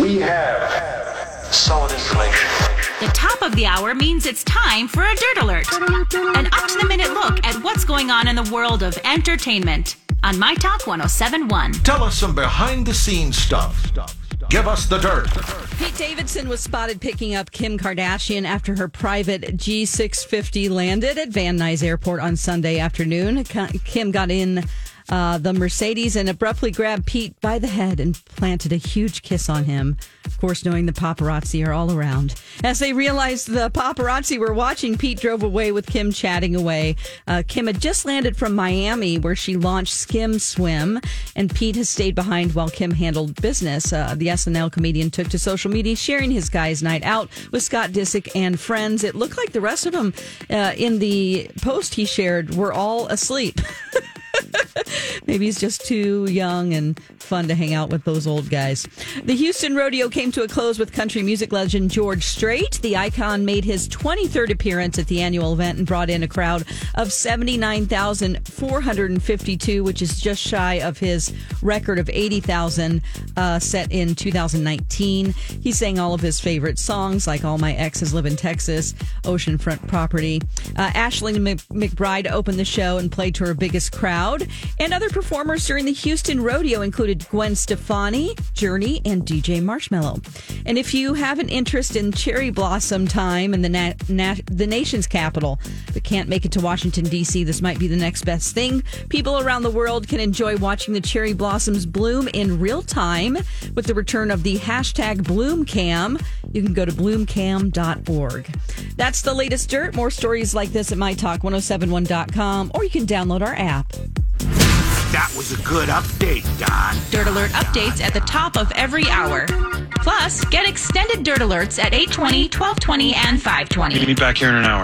We have solid information. The top of the hour means it's time for a Dirt Alert. An up to the minute look at what's going on in the world of entertainment on My Talk 1071. Tell us some behind the scenes stuff. Give us the dirt. Pete Davidson was spotted picking up Kim Kardashian after her private G650 landed at Van Nuys Airport on Sunday afternoon. Kim got in uh, the Mercedes and abruptly grabbed Pete by the head and planted a huge kiss on him. Of course, knowing the paparazzi are all around. As they realized the paparazzi were watching, Pete drove away with Kim chatting away. Uh, Kim had just landed from Miami where she launched Skims Swim, and Pete has stayed behind while Kim handled business. Uh, the SNL comedian took to social media sharing his guys' night out with Scott Disick and friends. It looked like the rest of them uh, in the post he shared were all asleep. Maybe he's just too young and fun to hang out with those old guys. The Houston Rodeo came to a close with country music legend George Strait. The icon made his 23rd appearance at the annual event and brought in a crowd of 79,452, which is just shy of his record of 80,000 uh, set in 2019. He sang all of his favorite songs, like All My Exes Live in Texas, Oceanfront Property. Uh, Ashley McBryde opened the show and played to her biggest crowd. And other performers during the Houston Rodeo included Gwen Stefani, Journey, and DJ Marshmello. And if you have an interest in cherry blossom time in the na- na- the nation's capital, but can't make it to Washington D.C., this might be the next best thing. People around the world can enjoy watching the cherry blossoms bloom in real time with the return of the hashtag BloomCam. You can go to bloomcam.org. That's the latest dirt. More stories like this at mytalk1071.com, or you can download our app. That was a good update, Don. Dirt Alert updates at the top of every hour. Plus, get extended Dirt Alerts at 820, 1220, and 520. Meet me back here in an hour.